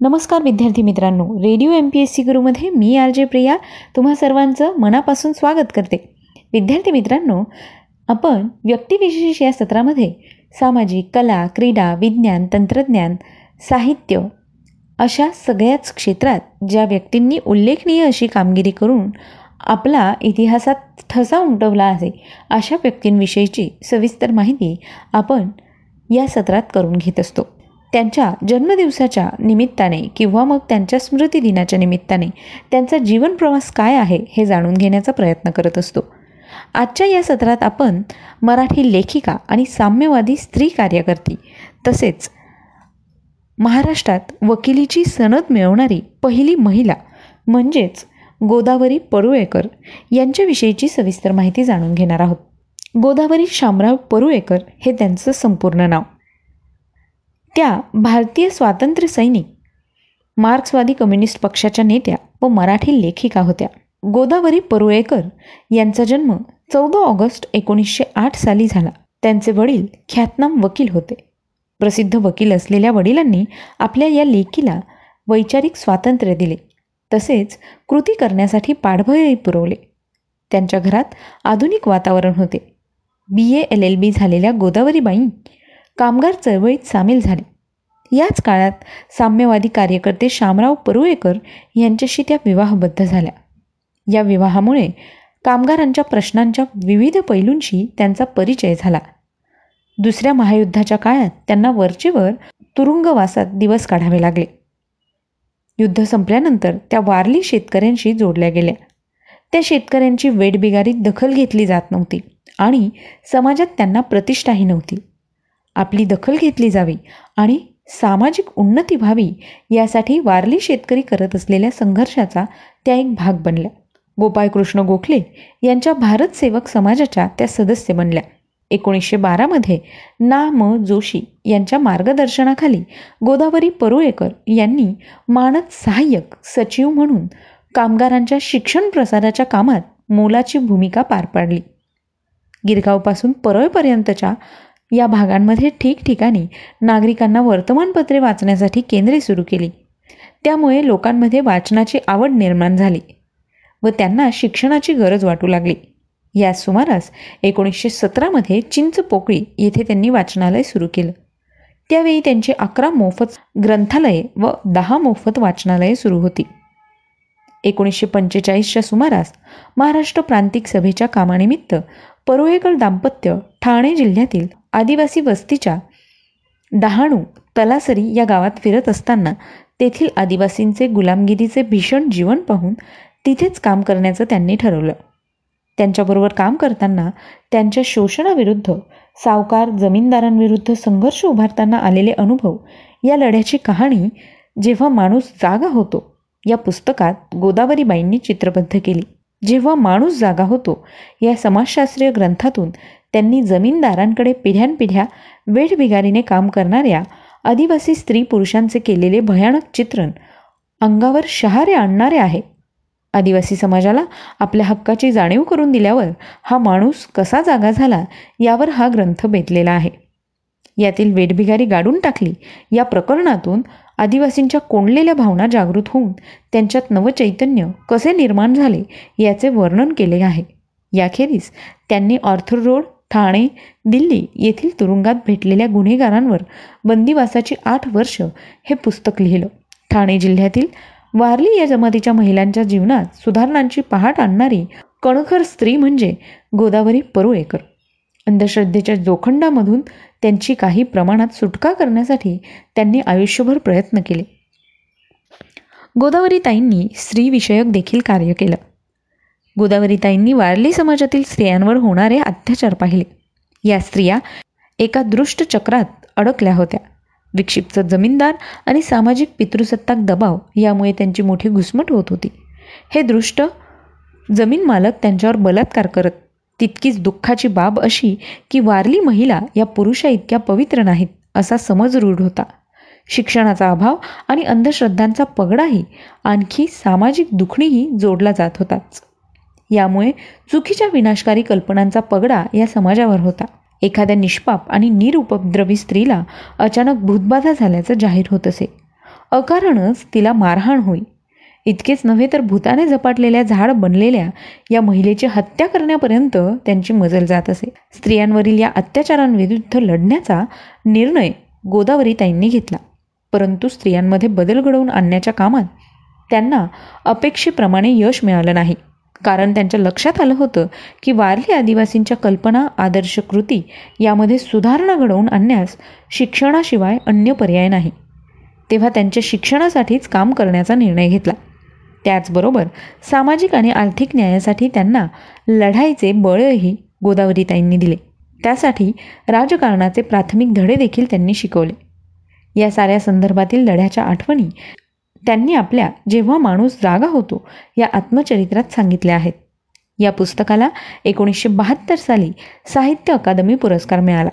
नमस्कार विद्यार्थी मित्रांनो radio M P S C गुरुमध्ये मी आर जे प्रिया. तुम्हा सर्वांचं मनापासून स्वागत करते. विद्यार्थी मित्रांनो आपण व्यक्तिविशेष या सत्रामध्ये सामाजिक कला क्रीडा विज्ञान तंत्रज्ञान साहित्य अशा सगळ्याच क्षेत्रात ज्या व्यक्तींनी उल्लेखनीय अशी कामगिरी करून आपला इतिहासात ठसा उमटवला आहे अशा व्यक्तींविषयीची सविस्तर माहिती आपण या सत्रात करून घेत असतो. त्यांच्या जन्मदिवसाच्या निमित्ताने किंवा मग त्यांच्या स्मृतिदिनाच्या निमित्ताने त्यांचा जीवनप्रवास काय आहे हे जाणून घेण्याचा प्रयत्न करत असतो. आजच्या या सत्रात आपण मराठी लेखिका आणि साम्यवादी स्त्री कार्यकर्ती तसेच महाराष्ट्रात वकिलीची सनद मिळवणारी पहिली महिला म्हणजेच गोदावरी परुळेकर यांच्याविषयीची सविस्तर माहिती जाणून घेणार आहोत. गोदावरी शामराव परुळेकर हे त्यांचं संपूर्ण नाव. त्या भारतीय स्वातंत्र्य सैनिक मार्क्सवादी कम्युनिस्ट पक्षाच्या नेत्या व मराठी लेखिका होत्या. गोदावरी परुळेकर यांचा जन्म चौदा ऑगस्ट एकोणीसशे आठ साली झाला. त्यांचे वडील ख्यातनाम वकील होते. प्रसिद्ध वकील असलेल्या वडिलांनी आपल्या या लेखीला वैचारिक स्वातंत्र्य दिले. तसेच कृती करण्यासाठी पाठबळही पुरवले. त्यांच्या घरात आधुनिक वातावरण होते. बी ए एल एल बी झालेल्या गोदावरीबाई कामगार चळवळीत सामील झाले. याच काळात साम्यवादी कार्यकर्ते शामराव परुळेकर यांच्याशी त्या विवाहबद्ध झाल्या. या विवाहामुळे कामगारांच्या प्रश्नांच्या विविध पैलूंशी त्यांचा परिचय झाला. दुसऱ्या महायुद्धाच्या काळात त्यांना वरचेवर तुरुंगवासात दिवस काढावे लागले. युद्ध संपल्यानंतर त्या वारली शेतकऱ्यांशी जोडल्या गेल्या. त्या शेतकऱ्यांची वेडबिगारीत दखल घेतली जात नव्हती आणि समाजात त्यांना प्रतिष्ठाही नव्हती. आपली दखल घेतली जावी आणि सामाजिक उन्नती व्हावी यासाठी वारली शेतकरी करत असलेल्या संघर्षाचा त्या एक भाग बनल्या. गोपाळकृष्ण गोखले यांच्या भारत सेवक समाजाच्या त्या सदस्य बनल्या. एकोणीसशे बारामध्ये ना म जोशी यांच्या मार्गदर्शनाखाली गोदावरी परुळेकर यांनी मानद सहाय्यक सचिव म्हणून कामगारांच्या शिक्षण प्रसाराच्या कामात मोलाची भूमिका पार पाडली. गिरगावपासून परळपर्यंतच्या या भागांमध्ये ठिकठिकाणी नागरिकांना वर्तमानपत्रे वाचण्यासाठी केंद्रे सुरू केली. त्यामुळे लोकांमध्ये वाचनाची आवड निर्माण झाली व त्यांना शिक्षणाची गरज वाटू लागली. या सुमारास एकोणीसशे सतरामध्ये चिंचपोकळी येथे त्यांनी वाचनालय सुरू केलं. त्यावेळी त्यांची अकरा मोफत ग्रंथालये व दहा मोफत वाचनालये सुरू होती. एकोणीसशे पंचेचाळीसच्या सुमारास महाराष्ट्र प्रांतिक सभेच्या कामानिमित्त परुळेकर दाम्पत्य ठाणे जिल्ह्यातील आदिवासी वस्तीच्या डहाणू तलासरी या गावात फिरत असताना तेथील आदिवासींचे गुलामगिरीचे भीषण जीवन पाहून तिथेच काम करण्याचं त्यांनी ठरवलं. त्यांच्याबरोबर काम करताना त्यांच्या शोषणाविरुद्ध सावकार जमीनदारांविरुद्ध संघर्ष उभारताना आलेले अनुभव या लढ्याची कहाणी जेव्हा माणूस जागा होतो या पुस्तकात गोदावरीबाईंनी चित्रबद्ध केली. जेव्हा माणूस जागा होतो या समाजशास्त्रीय ग्रंथातून त्यांनी जमीनदारांकडे पिढ्यानपिढ्या वेठबिगारीने काम करणाऱ्या आदिवासी स्त्री पुरुषांचे केलेले भयानक चित्रण अंगावर शहारे आणणारे आहे. आदिवासी समाजाला आपल्या हक्काची जाणीव करून दिल्यावर हा माणूस कसा जागा झाला यावर हा ग्रंथ बेतलेला आहे. यातील वेठबिगारी गाडून टाकली या प्रकरणातून आदिवासींच्या कोंडलेल्या भावना जागृत होऊन त्यांच्यात नवचैतन्य कसे निर्माण झाले याचे वर्णन केले आहे. याखेरीज त्यांनी ऑर्थर रोड ठाणे दिल्ली येथील तुरुंगात भेटलेल्या गुन्हेगारांवर बंदिवासाची आठ वर्ष हे पुस्तक लिहिलं. ठाणे जिल्ह्यातील वारली या जमातीच्या महिलांच्या जीवनात सुधारणांची पहाट आणणारी कणखर स्त्री म्हणजे गोदावरी परुळेकर. अंधश्रद्धेच्या जोखंडामधून त्यांची काही प्रमाणात सुटका करण्यासाठी त्यांनी आयुष्यभर प्रयत्न केले. गोदावरीताईंनी स्त्रीविषयक देखील कार्य केलं. गोदावरीताईंनी वारली समाजातील स्त्रियांवर होणारे अत्याचार पाहिले. या स्त्रिया एका दृष्ट चक्रात अडकल्या होत्या. विक्षिप्त जमीनदार आणि सामाजिक पितृसत्ताक दबाव यामुळे त्यांची मोठी घुसमट होत होती. हे दृष्ट जमीन मालक त्यांच्यावर बलात्कार करत तितकीच दुःखाची बाब अशी की वारली महिला या पुरुषा इतक्या पवित्र नाहीत असा समज रूढ होता. शिक्षणाचा अभाव आणि अंधश्रद्धांचा पगडाही आणखी सामाजिक दुखणीही जोडला जात होताच. यामुळे चुकीच्या विनाशकारी कल्पनांचा पगडा या समाजावर होता. एखाद्या निष्पाप आणि निरुपद्रवी स्त्रीला अचानक भूतबाधा झाल्याचं जाहीर होत असे. अकारणच तिला मारहाण होई. इतकेच नव्हे तर भूताने झपाटलेल्या झाड बनलेल्या या महिलेची हत्या करण्यापर्यंत त्यांची मजल जात असे. स्त्रियांवरील या अत्याचारांविरुद्ध लढण्याचा निर्णय गोदावरीताईंनी घेतला. परंतु स्त्रियांमध्ये बदल घडवून आणण्याच्या कामात त्यांना अपेक्षेप्रमाणे यश मिळालं नाही. कारण त्यांच्या लक्षात आलं होतं की वारली आदिवासींच्या कल्पना आदर्श कृती यामध्ये सुधारणा घडवून आणण्यास शिक्षणाशिवाय अन्य पर्याय नाही. तेव्हा त्यांच्या शिक्षणासाठीच काम करण्याचा निर्णय घेतला. त्याचबरोबर सामाजिक आणि आर्थिक न्यायासाठी त्यांना लढाईचे बळही गोदावरीताईंनी दिले. त्यासाठी राजकारणाचे प्राथमिक धडे देखील त्यांनी शिकवले. या साऱ्या संदर्भातील लढ्याच्या आठवणी त्यांनी आपल्या जेव्हा माणूस जागा होतो या आत्मचरित्रात सांगितल्या आहेत. या पुस्तकाला एकोणीसशे बहात्तर साली साहित्य अकादमी पुरस्कार मिळाला.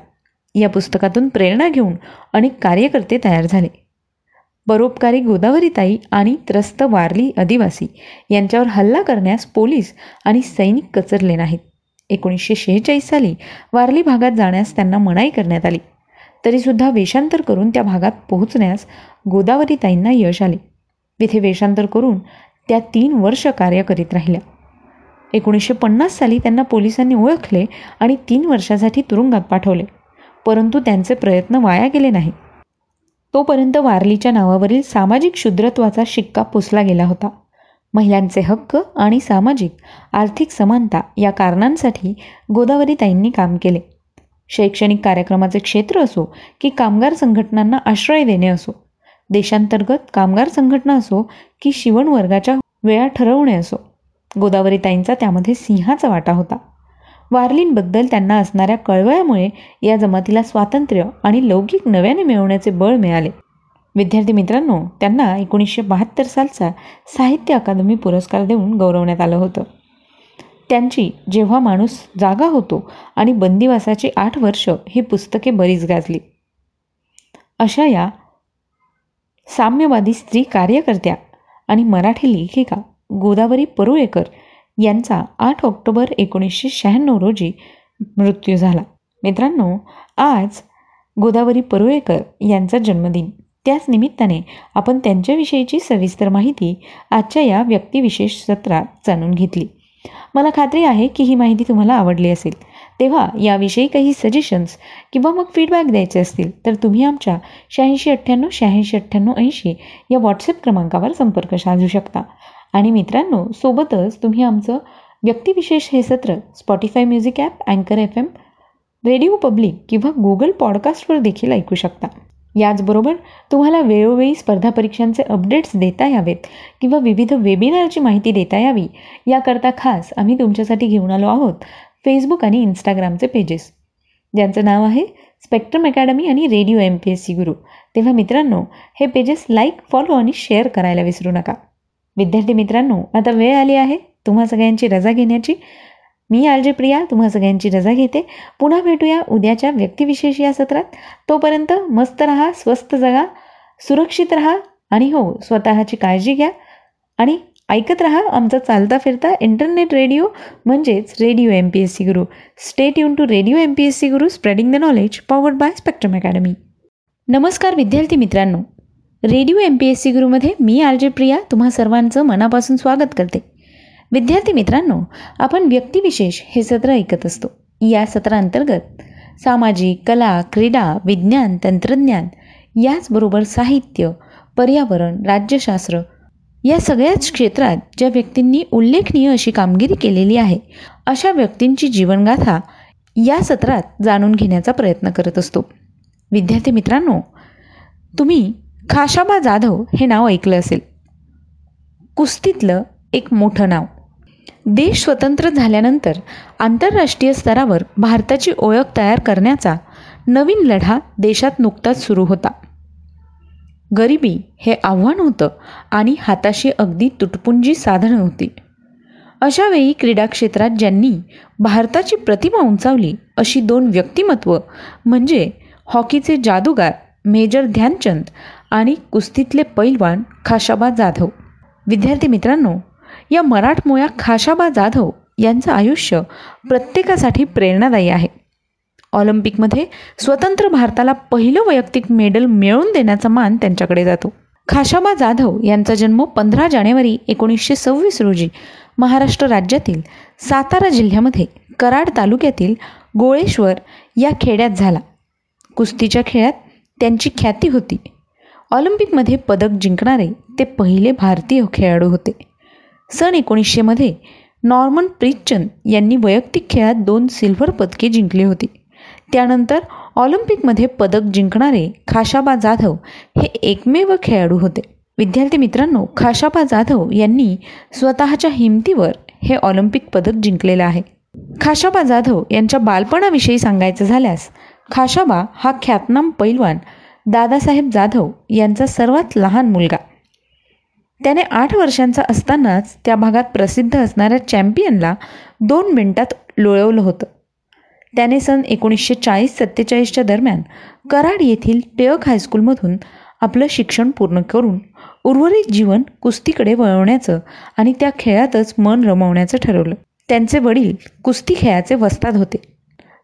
या पुस्तकातून प्रेरणा घेऊन अनेक कार्यकर्ते तयार झाले. परोपकारी गोदावरीताई आणि त्रस्त वारली आदिवासी यांच्यावर हल्ला करण्यास पोलीस आणि सैनिक कचरले नाहीत. एकोणीसशे शेहेचाळीस साली वारली भागात जाण्यास त्यांना मनाई करण्यात आली. तरीसुद्धा वेषांतर करून त्या भागात पोहोचण्यास गोदावरीताईंना यश आले. तिथे वेषांतर करून त्या तीन वर्ष कार्य करीत राहिल्या. एकोणीसशे पन्नास साली त्यांना पोलिसांनी ओळखले आणि तीन वर्षासाठी तुरुंगात पाठवले. परंतु त्यांचे प्रयत्न वाया गेले नाही. तोपर्यंत वारलीच्या नावावरील सामाजिक शुद्रत्वाचा शिक्का पुसला गेला होता. महिलांचे हक्क आणि सामाजिक आर्थिक समानता या कारणांसाठी गोदावरीताईंनी काम केले. शैक्षणिक कार्यक्रमाचे क्षेत्र असो की कामगार संघटनांना आश्रय देणे असो देशांतर्गत कामगार संघटना असो की शिवण वर्गाच्या वेळा ठरवणे असो. गोदावरीताईंचा त्यामध्ये सिंहाचा वाटा होता. वारलींबद्दल त्यांना असणाऱ्या कळवळ्यामुळे या जमातीला स्वातंत्र्य आणि लौकिक नव्याने मिळवण्याचे बळ मिळाले. विद्यार्थी मित्रांनो त्यांना एकोणीसशे बहात्तर सालचा साहित्य अकादमी पुरस्कार देऊन गौरवण्यात आलं होतं. त्यांची जेव्हा माणूस जागा होतो आणि बंदिवासाची आठ वर्ष ही पुस्तके बरीच गाजली. अशा या साम्यवादी स्त्री कार्यकर्त्या आणि मराठी लेखिका गोदावरी परुळेकर यांचा आठ ऑक्टोबर एकोणीसशे शहाण्णव रोजी मृत्यू झाला. मित्रांनो आज गोदावरी परुळेकर यांचा जन्मदिन. त्याच निमित्ताने आपण त्यांच्याविषयीची सविस्तर माहिती आजच्या या व्यक्तिविशेष सत्रात जाणून घेतली. मला खात्री आहे की ही माहिती तुम्हाला आवडली असेल. तेव्हा याविषयी काही सजेशन्स किंवा मग फीडबॅक द्यायचे असतील तर तुम्ही आमच्या शहाऐंशी अठ्ठ्याण्णव शहाऐंशी अठ्ठ्याण्णव ऐंशी या व्हॉट्सअप क्रमांकावर संपर्क साधू शकता. आणि मित्रांनो सोबतच तुम्ही आमचं व्यक्तिविशेष हे सत्र स्पॉटीफाय म्युझिक ॲप अँकर एफ एम रेडिओ पब्लिक किंवा गुगल पॉडकास्टवर देखील ऐकू शकता. याचबरोबर तुम्हाला वेळोवेळी स्पर्धा परीक्षांचे अपडेट्स देता यावेत किंवा विविध वेबिनारची माहिती देता यावी याकरता खास आम्ही तुमच्यासाठी घेऊन आलो आहोत. फेसबुक आणि इंस्टाग्रामचे पेजेस ज्यांचं नाव आहे स्पेक्ट्रम अकॅडमी आणि radio M P S C Guru तेव्हा मित्रांनो हे पेजेस लाईक फॉलो आणि शेअर करायला विसरू नका. विद्यार्थी मित्रांनो आता वेळ आली आहे तुम्हा सगळ्यांची रजा घेण्याची. मी आलजे प्रिया तुम्हा सगळ्यांची रजा घेते. पुन्हा भेटूया उद्याच्या व्यक्तिविशेष या सत्रात. तोपर्यंत मस्त रहा स्वस्त जगा सुरक्षित रहा आणि हो स्वतःची काळजी घ्या आणि ऐकत रहा आमचा चालता फिरता इंटरनेट रेडिओ म्हणजेच radio M P S C Guru stay युन to radio M P S C Guru spreading the knowledge powered by Spectrum Academy नमस्कार विद्यार्थी मित्रांनो. Radio M P S C गुरुमध्ये मी आरजे प्रिया तुम्हा सर्वांचं मनापासून स्वागत करते. विद्यार्थी मित्रांनो आपण व्यक्तिविशेष हे सत्र ऐकत असतो. या सत्रांतर्गत सामाजिक कला क्रीडा विज्ञान तंत्रज्ञान याचबरोबर साहित्य पर्यावरण राज्यशास्त्र या सगळ्याच क्षेत्रात ज्या व्यक्तींनी उल्लेखनीय अशी कामगिरी केलेली आहे अशा व्यक्तींची जीवनगाथा या सत्रात जाणून घेण्याचा प्रयत्न करत असतो. विद्यार्थी मित्रांनो तुम्ही खाशाबा जाधव हे नाव ऐकलं असेल. कुस्तीतलं एक मोठं नाव. देश स्वतंत्र झाल्यानंतर आंतरराष्ट्रीय स्तरावर भारताची ओळख तयार करण्याचा नवीन लढा देशात नुकताच सुरू होता. गरिबी हे आव्हान होतं आणि हाताशी अगदी तुटपुंजी साधनं होती. अशावेळी क्रीडा क्षेत्रात ज्यांनी भारताची प्रतिमा उंचावली अशी दोन व्यक्तिमत्व म्हणजे हॉकीचे जादूगार मेजर ध्यानचंद आणि कुस्तीतले पैलवान खाशाबा जाधव. विद्यार्थी मित्रांनो या मराठमोळ्या खाशाबा जाधव यांचं आयुष्य प्रत्येकासाठी प्रेरणादायी आहे. ऑलिम्पिकमध्ये स्वतंत्र भारताला पहिलं वैयक्तिक मेडल मिळवून देण्याचा मान त्यांच्याकडे जातो. खाशाबा जाधव यांचा जन्म पंधरा जानेवारी एकोणीसशे सव्वीस रोजी महाराष्ट्र राज्यातील सातारा जिल्ह्यामध्ये कराड तालुक्यातील गोळेश्वर या खेड्यात झाला. कुस्तीच्या खेळात त्यांची ख्याती होती. ऑलिम्पिकमध्ये पदक जिंकणारे ते पहिले भारतीय खेळाडू होते. सन एकोणीसशेमध्ये नॉर्मन प्रिचन यांनी वैयक्तिक खेळात दोन सिल्व्हर पदके जिंकली होती. त्यानंतर ऑलिम्पिकमध्ये पदक जिंकणारे खाशाबा जाधव हे एकमेव खेळाडू होते. विद्यार्थी मित्रांनो खाशाबा जाधव यांनी स्वतःच्या हिमतीवर हे ऑलिम्पिक पदक जिंकलेलं आहे. खाशाबा जाधव यांच्या बालपणाविषयी सांगायचं झाल्यास खाशाबा हा ख्यातनाम पैलवान दादासाहेब जाधव यांचा सर्वात लहान मुलगा. त्याने आठ वर्षांचा असतानाच त्या भागात प्रसिद्ध असणाऱ्या चॅम्पियनला दोन मिनिटात लोळवलं होतं. त्याने सन एकोणीसशे चाळीस सत्तेचाळीसच्या दरम्यान कराड येथील टिळक हायस्कूलमधून आपलं शिक्षण पूर्ण करून उर्वरित जीवन कुस्तीकडे वळवण्याचं आणि त्या खेळातच मन रमवण्याचं ठरवलं. त्यांचे वडील कुस्ती खेळाचे वस्ताद होते.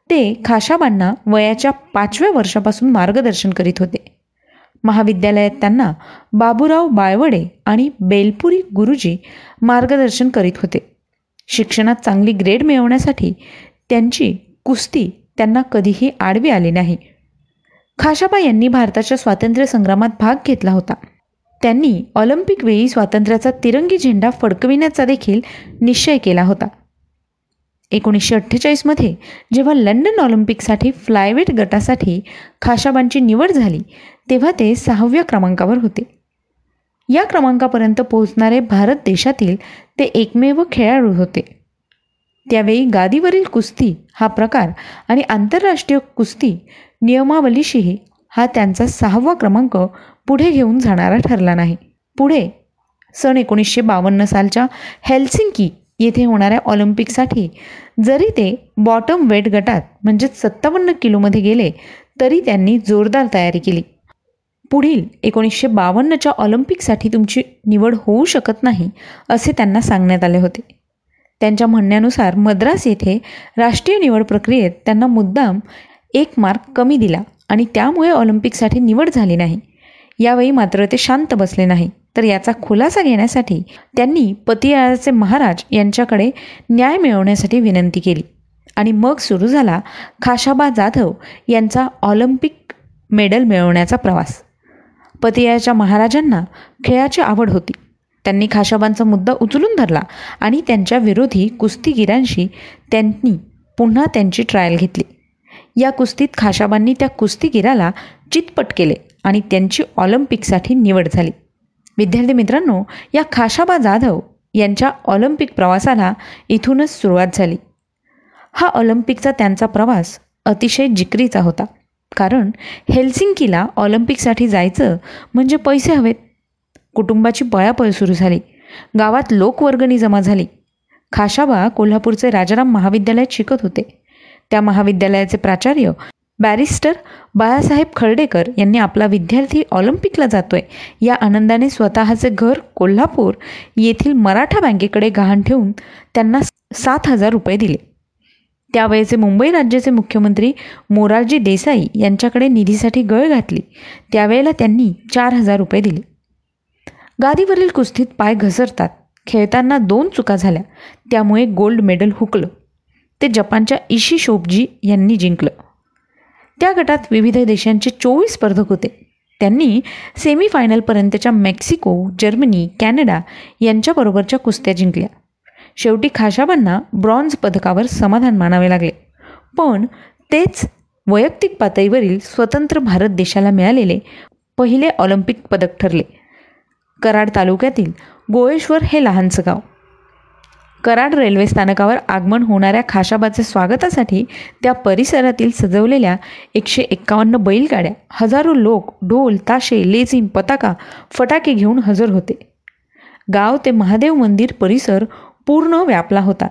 ते खाशाबांना वयाच्या पाचव्या वर्षापासून मार्गदर्शन करीत होते. महाविद्यालयात त्यांना बाबूराव बाळवडे आणि बेलपुरी गुरुजी मार्गदर्शन करीत होते. शिक्षणात चांगली ग्रेड मिळवण्यासाठी त्यांची कुस्ती त्यांना कधीही आडवी आली नाही. खाशाबा यांनी भारताच्या स्वातंत्र्य संग्रामात भाग घेतला होता. त्यांनी ऑलिम्पिक वेळी स्वातंत्र्याचा तिरंगी झेंडा फडकविण्याचा देखील निश्चय केला होता. एकोणीसशे अठ्ठेचाळीसमध्ये जेव्हा लंडन ऑलिम्पिकसाठी फ्लायवेट गटासाठी खाशाबांची निवड झाली तेव्हा ते सहाव्या क्रमांकावर होते. या क्रमांकापर्यंत पोहोचणारे भारत देशातील ते एकमेव खेळाडू होते. त्यावेळी गादीवरील कुस्ती हा प्रकार आणि आंतरराष्ट्रीय कुस्ती नियमावलीशीही हा त्यांचा सहावा क्रमांक पुढे घेऊन जाणारा ठरला नाही. पुढे सन एकोणीसशे बावन्न सालच्या हेल्सिंकी येथे होणाऱ्या ऑलिम्पिकसाठी जरी ते बॉटम वेट गटात म्हणजेच सत्तावन्न किलोमध्ये गेले तरी त्यांनी जोरदार तयारी केली. पुढील एकोणीसशे बावन्नच्या ऑलिम्पिकसाठी तुमची निवड होऊ शकत नाही असे त्यांना सांगण्यात आले होते. त्यांच्या म्हणण्यानुसार मद्रास येथे राष्ट्रीय निवड प्रक्रियेत त्यांना मुद्दाम एक मार्क कमी दिला आणि त्यामुळे ऑलिम्पिकसाठी निवड झाली नाही. यावेळी मात्र ते शांत बसले नाही. तर याचा खुलासा घेण्यासाठी त्यांनी पतियाळाचे महाराज यांच्याकडे न्याय मिळवण्यासाठी विनंती केली आणि मग सुरू झाला खाशाबा जाधव यांचा ऑलिम्पिक मेडल मिळवण्याचा प्रवास. पतियाळाच्या महाराजांना खेळाची आवड होती. त्यांनी खाशाबांचा मुद्दा उचलून धरला आणि त्यांच्या विरोधी कुस्तीगिरांशी त्यांनी पुन्हा त्यांची ट्रायल घेतली. या कुस्तीत खाशाबांनी त्या कुस्तीगिराला चितपट केले आणि त्यांची ऑलिम्पिकसाठी निवड झाली. विद्यार्थी मित्रांनो या खाशाबा जाधव यांच्या ऑलिम्पिक प्रवासाला इथूनच सुरुवात झाली. हा ऑलिम्पिकचा त्यांचा प्रवास अतिशय जिकरीचा होता. कारण हेल्सिंकीला ऑलिम्पिकसाठी जायचं म्हणजे पैसे हवेत. कुटुंबाची पळापळ सुरू झाली. गावात लोकवर्गणी जमा झाली. खाशाबा कोल्हापूरचे राजाराम महाविद्यालयात शिकत होते. त्या महाविद्यालयाचे प्राचार्य बॅरिस्टर बाळासाहेब खर्डेकर यांनी आपला विद्यार्थी ऑलिम्पिकला जातोय. या आनंदाने स्वतःचे घर कोल्हापूर येथील मराठा बँकेकडे गहाण ठेवून त्यांना सात हजार रुपये दिले. त्यावेळेचे मुंबई राज्याचे मुख्यमंत्री मोरारजी देसाई यांच्याकडे निधीसाठी गळ घातली. त्यावेळेला त्यांनी चार हजार रुपये दिले. गादीवरील कुस्तीत पाय घसरतात. खेळताना दोन चुका झाल्या. त्यामुळे गोल्ड मेडल हुकलं. ते जपानच्या इशी शोपजी यांनी जिंकलं. त्या गटात विविध देशांचे चोवीस स्पर्धक होते. त्यांनी सेमीफायनलपर्यंतच्या मेक्सिको जर्मनी कॅनडा यांच्याबरोबरच्या कुस्त्या जिंकल्या. शेवटी खाशाबांना ब्रॉन्झ पदकावर समाधान मानावे लागले. पण तेच वैयक्तिक पातळीवरील स्वतंत्र भारत देशाला मिळालेले पहिले ऑलिम्पिक पदक ठरले. कराड तालुक्यातील गोळेश्वर हे लहानचं गाव. कराड रेल्वे स्थानकावर आगमन होणाऱ्या खाशाबाचे स्वागतासाठी त्या परिसरातील सजवलेल्या एकशे एक्कावन्न बैलगाड्या हजारो लोक ढोल ताशे लेझिम पताका फटाके घेऊन हजर होते. गाव ते महादेव मंदिर परिसर पूर्ण व्यापला होता.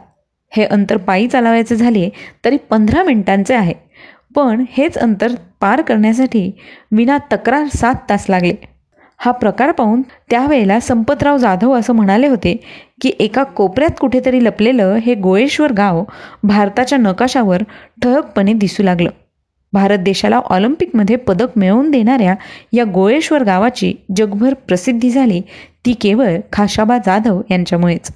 हे अंतर पायी चालवायचे झाले तरी पंधरा मिनिटांचे आहे. पण हेच अंतर पार करण्यासाठी विना तक्रार सात तास लागले. हा प्रकार पाहून त्यावेळेला संपतराव जाधव असं म्हणाले होते की एका कोपऱ्यात कुठेतरी लपलेलं हे गोळेश्वर गाव भारताच्या नकाशावर ठळकपणे दिसू लागलं. भारत देशाला ऑलिम्पिकमध्ये पदक मिळवून देणाऱ्या या गोळेश्वर गावाची जगभर प्रसिद्धी झाली ती केवळ खाशाबा जाधव यांच्यामुळेच.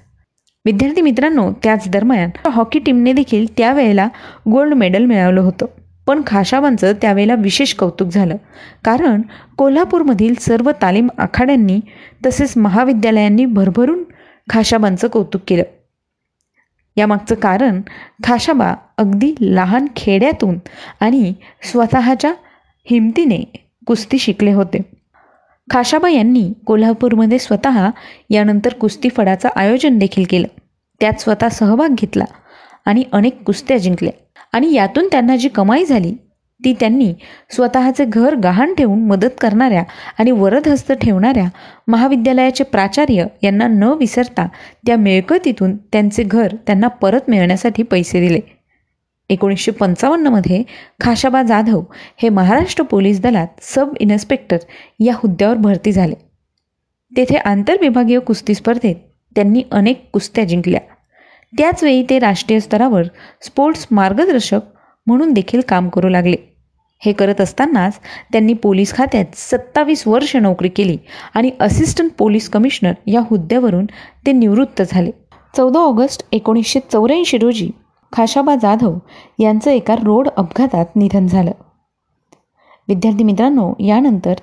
विद्यार्थी मित्रांनो त्याच दरम्यान हॉकी टीमने देखील त्यावेळेला गोल्ड मेडल मिळवलं होतं. पण खाशाबांचं त्यावेळेला विशेष कौतुक झालं. कारण कोल्हापूरमधील सर्व तालीम आखाड्यांनी तसेच महाविद्यालयांनी भरभरून खाशाबांचं कौतुक केलं. यामागचं कारण खाशाबा अगदी लहान खेड्यातून आणि स्वतःच्या हिमतीने कुस्ती शिकले होते. खाशाबा यांनी कोल्हापूरमध्ये स्वतः यानंतर कुस्ती फडाचं आयोजन देखील केलं. त्यात स्वतः सहभाग घेतला. आणि अनेक कुस्त्या जिंकल्या. आणि यातून त्यांना जी कमाई झाली ती त्यांनी स्वतःचे घर गहाण ठेवून मदत करणाऱ्या आणि वरदहस्त ठेवणाऱ्या महाविद्यालयाचे प्राचार्य यांना न विसरता त्या मिळकतीतून त्यांचे घर त्यांना परत मिळण्यासाठी पैसे दिले. एकोणीसशे पंचावन्नमध्ये खाशाबा जाधव हे महाराष्ट्र पोलीस दलात सब इन्स्पेक्टर या हुद्द्यावर भरती झाले. तेथे आंतरविभागीय कुस्ती स्पर्धेत त्यांनी अनेक कुस्त्या जिंकल्या. त्याचवेळी ते राष्ट्रीय स्तरावर स्पोर्ट्स मार्गदर्शक म्हणून देखील काम करू लागले. हे करत असतानाच त्यांनी पोलीस खात्यात सत्तावीस वर्ष नोकरी केली आणि असिस्टंट पोलीस कमिशनर या हुद्द्यावरून ते निवृत्त झाले. चौदा ऑगस्ट एकोणीसशे चौऱ्याऐंशी रोजी खाशाबा जाधव यांचं एका रोड अपघातात निधन झालं. विद्यार्थी मित्रांनो यानंतर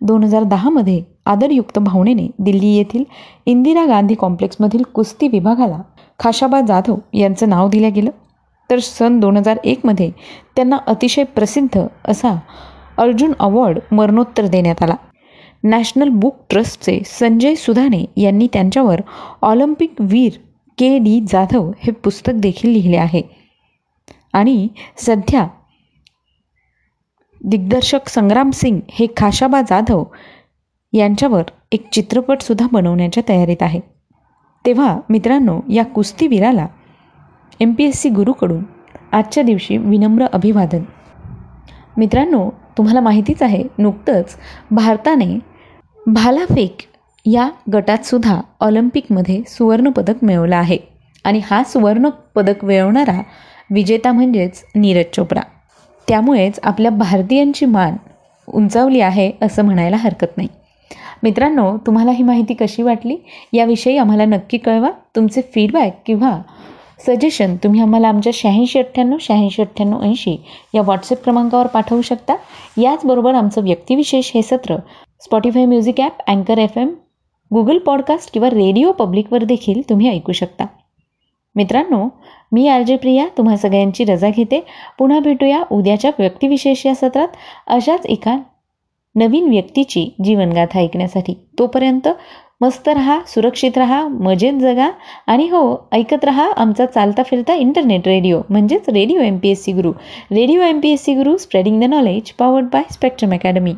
दोन हजार दहामध्ये आदरयुक्त भावनेने दिल्ली येथील इंदिरा गांधी कॉम्प्लेक्समधील कुस्ती विभागाला खाशाबा जाधव यांचं नाव दिलं गेलं. तर सन दोन हजार एकमध्ये त्यांना अतिशय प्रसिद्ध असा अर्जुन अवॉर्ड मरणोत्तर देण्यात आला. नॅशनल बुक ट्रस्टचे संजय सुधाने यांनी त्यांच्यावर ऑलिम्पिक वीर के डी जाधव हे पुस्तक देखील लिहिले आहे. आणि सध्या दिग्दर्शक संग्राम सिंग हे खाशाबा जाधव यांच्यावर एक चित्रपटसुद्धा बनवण्याच्या तयारीत आहे. तेव्हा मित्रांनो या कुस्तीवीराला एम पी एस सी गुरूकडून आजच्या दिवशी विनम्र अभिवादन. मित्रांनो तुम्हाला माहितीच आहे नुकतंच भारताने भालाफेक या गटातसुद्धा ऑलिम्पिकमध्ये सुवर्णपदक मिळवलं आहे. आणि हा सुवर्णपदक मिळवणारा विजेता म्हणजेच नीरज चोप्रा. त्यामुळेच आपल्या भारतीयांची मान उंचावली आहे असं म्हणायला हरकत नाही. मित्रांनो तुम्हाला ही माहिती कशी वाटली? याविषयी आम्हाला नक्की कळवा. तुमचे फीडबॅक किंवा सजेशन तुम्ही आम्हाला आमच्या शहाऐंशी अठ्ठ्याण्णव शहाऐंशी अठ्ठ्याण्णव ऐंशी या व्हॉट्सअप क्रमांकावर पाठवू शकता. याचबरोबर आमचं व्यक्तिविशेष हे सत्र स्पॉटीफाय म्युझिक ॲप अँकर एफ एम गुगल पॉडकास्ट किंवा रेडिओ पब्लिकवर देखील तुम्ही ऐकू शकता. मित्रांनो मी आर जे प्रिया तुम्हा सगळ्यांची रजा घेते. पुन्हा भेटूया उद्याच्या व्यक्तिविशेष या सत्रात. अशाच एका नवीन व्यक्तीची जीवनगाथा ऐकण्यासाठी. तोपर्यंत मस्त रहा सुरक्षित रहा मजेत जगा आणि हो ऐकत रहा आमचा चालता फिरता इंटरनेट रेडिओ म्हणजेच radio M P S C Guru radio M P S C Guru spreading the knowledge powered by Spectrum Academy